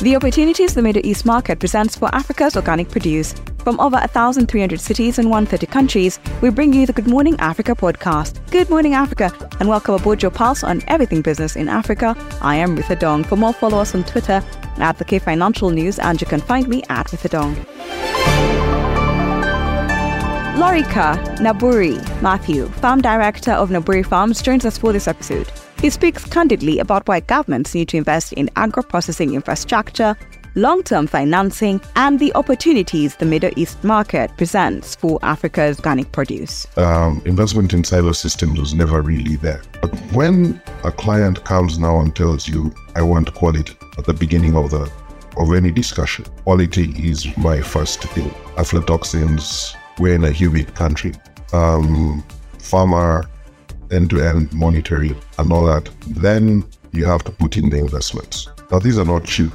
The opportunities the Middle East market presents for Africa's organic produce. From over 1,300 cities and 130 countries, we bring you the Good Morning Africa podcast. Good morning, Africa, and welcome aboard your pulse on everything business in Africa. I am Ritha Dong. For more, follow us on Twitter at the K Financial News, and you can find me at Ritha Dong. Lorika Naburi Matthew, Farm Director of Naburi Farms, joins us for this episode. He speaks candidly about why governments need to invest in agro processing infrastructure, long term financing, and the opportunities the Middle East market presents for Africa's organic produce. Um, investment in silo systems was never really there. But when a client comes now and tells you, I want quality at the beginning of the of any discussion, quality is my first thing. Aflatoxins, we're in a humid country. Um, farmer end-to-end monitoring and all that, then you have to put in the investments. Now these are not cheap,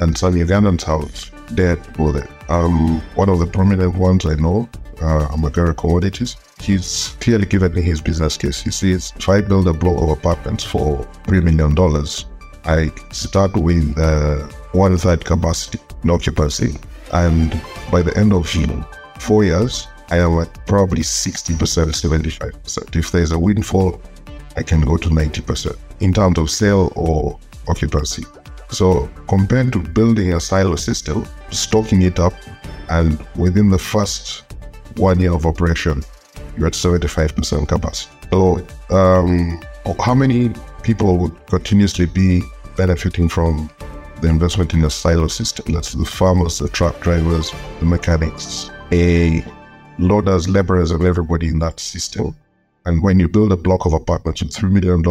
and some Ugandans have dared to go. Um, one of the prominent ones I know, uh, Amagara Commodities, he's clearly given me his business case. He says, if I build a block of apartments for $3 million, I start with uh, one third capacity in occupancy, and by the end of four years, I am at probably 60%, 75%. If there's a windfall, I can go to 90% in terms of sale or occupancy. So compared to building a silo system, stocking it up, and within the first one year of operation, you're at 75% capacity. So um, how many people would continuously be benefiting from the investment in a silo system? That's the farmers, the truck drivers, the mechanics, a loaders, laborers, and everybody in that system. And when you build a block of apartments with $3 million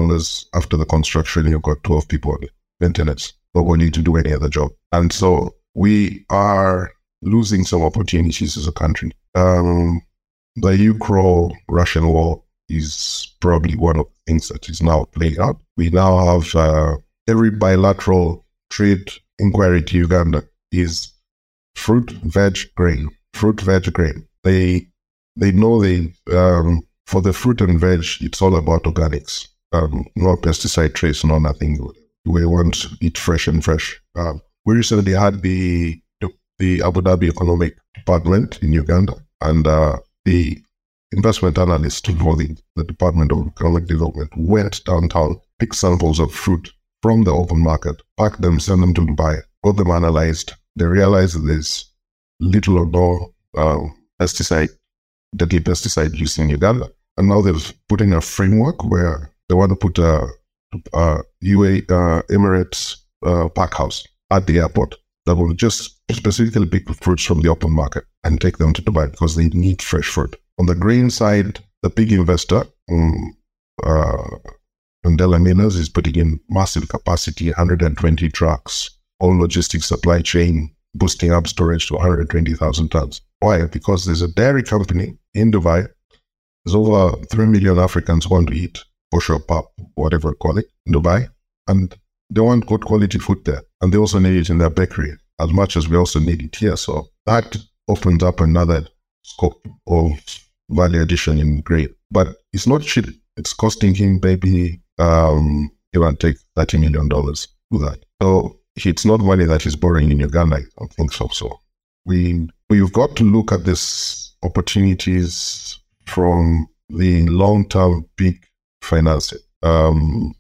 after the construction, you've got 12 people on maintenance, nobody to do any other job. And so we are losing some opportunities as a country. Um, the Ukraine Russian war is probably one of the things that is now playing out. We now have uh, every bilateral trade inquiry to Uganda is fruit, veg, grain, fruit, veg, grain they they know they um, for the fruit and veg, it's all about organics. Um, no pesticide trace, no nothing. We want eat fresh and fresh. Um, we recently had the, the, Abu Dhabi Economic Department in Uganda, and uh, the investment analyst for the, the Department of Economic Development went downtown, picked samples of fruit from the open market, packed them, sent them to Dubai, got them analyzed. They realized there's little or no um, pesticide, deadly pesticide use in Uganda. And now they've put in a framework where they want to put a, a UA uh, Emirates uh, pack house at the airport that will just specifically pick fruits from the open market and take them to Dubai because they need fresh fruit. On the grain side, the big investor, um, uh, is putting in massive capacity, 120 trucks, all logistics supply chain, boosting up storage to 120,000 tons. Why? Because there's a dairy company in Dubai. There's over 3 million Africans want to eat kosher pap, whatever call it, in Dubai. And they want good quality food there. And they also need it in their bakery as much as we also need it here. So that opens up another scope of value addition in grain. But it's not cheap. It's costing him maybe um and take thirty million dollars to that. So it's not money that he's borrowing in Uganda. I don't think so. So we we've got to look at these opportunities from the long term big financing. Um,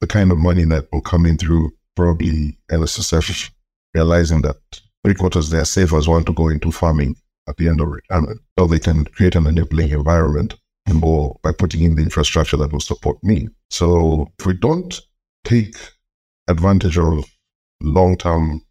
the kind of money that will come in through probably NSSF realizing that three quarters their savers want to go into farming at the end of retirement. So they can create an enabling environment or by putting in the infrastructure that will support me. So if we don't take advantage of long term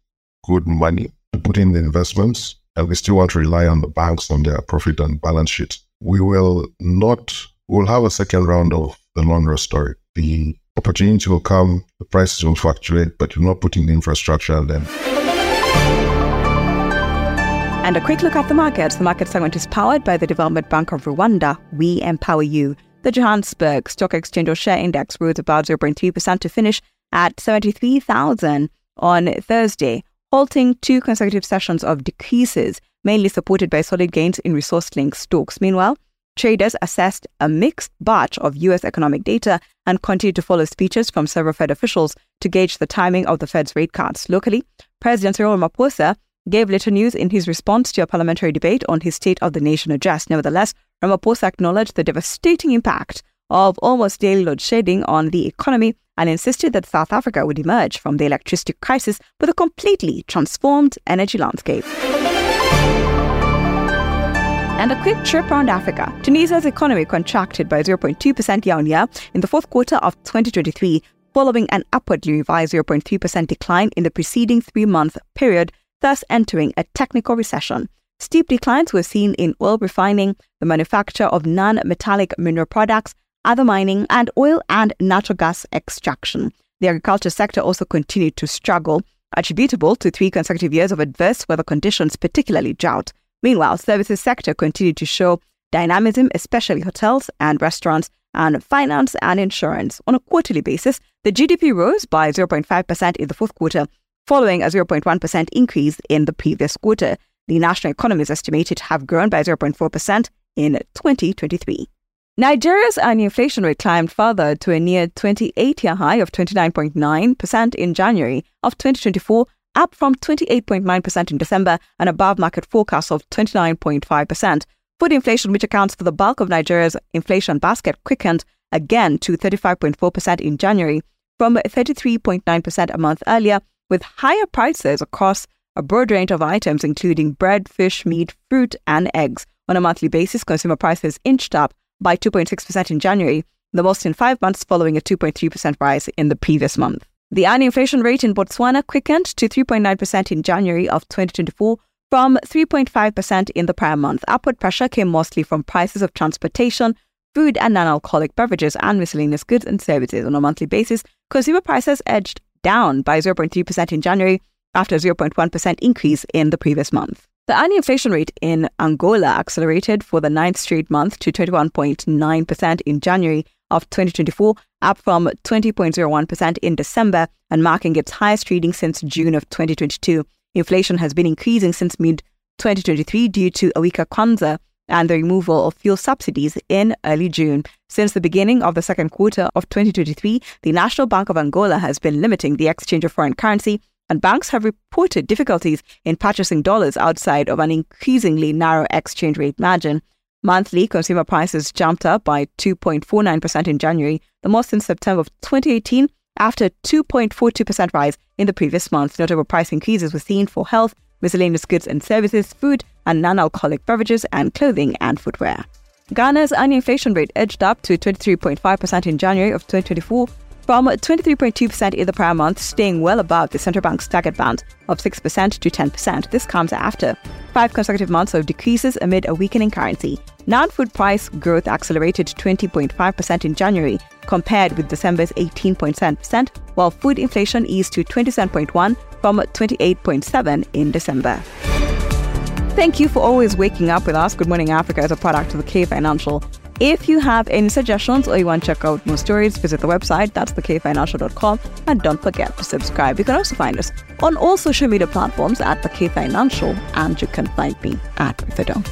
good money to put in the investments, and we still want to rely on the banks on their profit and balance sheet, we will not, we'll have a second round of the Lonra story. The opportunity will come, the prices will fluctuate, but you're not putting the infrastructure then. And a quick look at the markets. The market segment is powered by the Development Bank of Rwanda. We empower you. The Johannesburg Stock Exchange All Share Index rose about 0.3% to finish at 73,000 on Thursday, halting two consecutive sessions of decreases, mainly supported by solid gains in resource linked stocks. Meanwhile, Traders assessed a mixed batch of U.S. economic data and continued to follow speeches from several Fed officials to gauge the timing of the Fed's rate cuts. Locally, President Cyril Ramaphosa gave little news in his response to a parliamentary debate on his State of the Nation address. Nevertheless, Ramaphosa acknowledged the devastating impact of almost daily load shedding on the economy and insisted that South Africa would emerge from the electricity crisis with a completely transformed energy landscape. And a quick trip around Africa. Tunisia's economy contracted by 0.2% year on year in the fourth quarter of 2023, following an upwardly revised 0.3% decline in the preceding three month period, thus entering a technical recession. Steep declines were seen in oil refining, the manufacture of non metallic mineral products, other mining, and oil and natural gas extraction. The agriculture sector also continued to struggle, attributable to three consecutive years of adverse weather conditions, particularly drought. Meanwhile, services sector continued to show dynamism, especially hotels and restaurants, and finance and insurance. On a quarterly basis, the GDP rose by 0.5% in the fourth quarter, following a 0.1% increase in the previous quarter. The national economy is estimated to have grown by 0.4% in 2023. Nigeria's annual inflation rate climbed further to a near 28 year high of 29.9% in January of 2024, up from 28.9% in December and above market forecasts of 29.5%. Food inflation, which accounts for the bulk of Nigeria's inflation basket, quickened again to 35.4% in January from 33.9% a month earlier, with higher prices across a broad range of items, including bread, fish, meat, fruit, and eggs. On a monthly basis, consumer prices inched up by 2.6% in January, the most in five months following a 2.3% rise in the previous month. The annual inflation rate in Botswana quickened to 3.9% in January of 2024 from 3.5% in the prior month. Upward pressure came mostly from prices of transportation, food and non-alcoholic beverages and miscellaneous goods and services. On a monthly basis, consumer prices edged down by 0.3% in January after a 0.1% increase in the previous month. The annual inflation rate in Angola accelerated for the ninth straight month to 21.9% in January of 2024, up from 20.01% in December and marking its highest reading since June of 2022. Inflation has been increasing since mid 2023 due to a weaker kwanza and the removal of fuel subsidies in early June. Since the beginning of the second quarter of 2023, the National Bank of Angola has been limiting the exchange of foreign currency and banks have reported difficulties in purchasing dollars outside of an increasingly narrow exchange rate margin. Monthly consumer prices jumped up by 2.49% in January, the most since September of 2018, after a 2.42% rise in the previous month. Notable price increases were seen for health, miscellaneous goods and services, food and non alcoholic beverages, and clothing and footwear. Ghana's annual inflation rate edged up to 23.5% in January of 2024 from 23.2% in the prior month, staying well above the central bank's target band of 6% to 10%. This comes after five consecutive months of decreases amid a weakening currency. Non food price growth accelerated to 20.5% in January, compared with December's 18.7%, while food inflation eased to 27.1 from 28.7 in December. Thank you for always waking up with us. Good Morning Africa is a product of the K Financial if you have any suggestions or you want to check out more stories, visit the website. That's thekfinancial.com. And don't forget to subscribe. You can also find us on all social media platforms at the K Financial, and you can find me at Fido.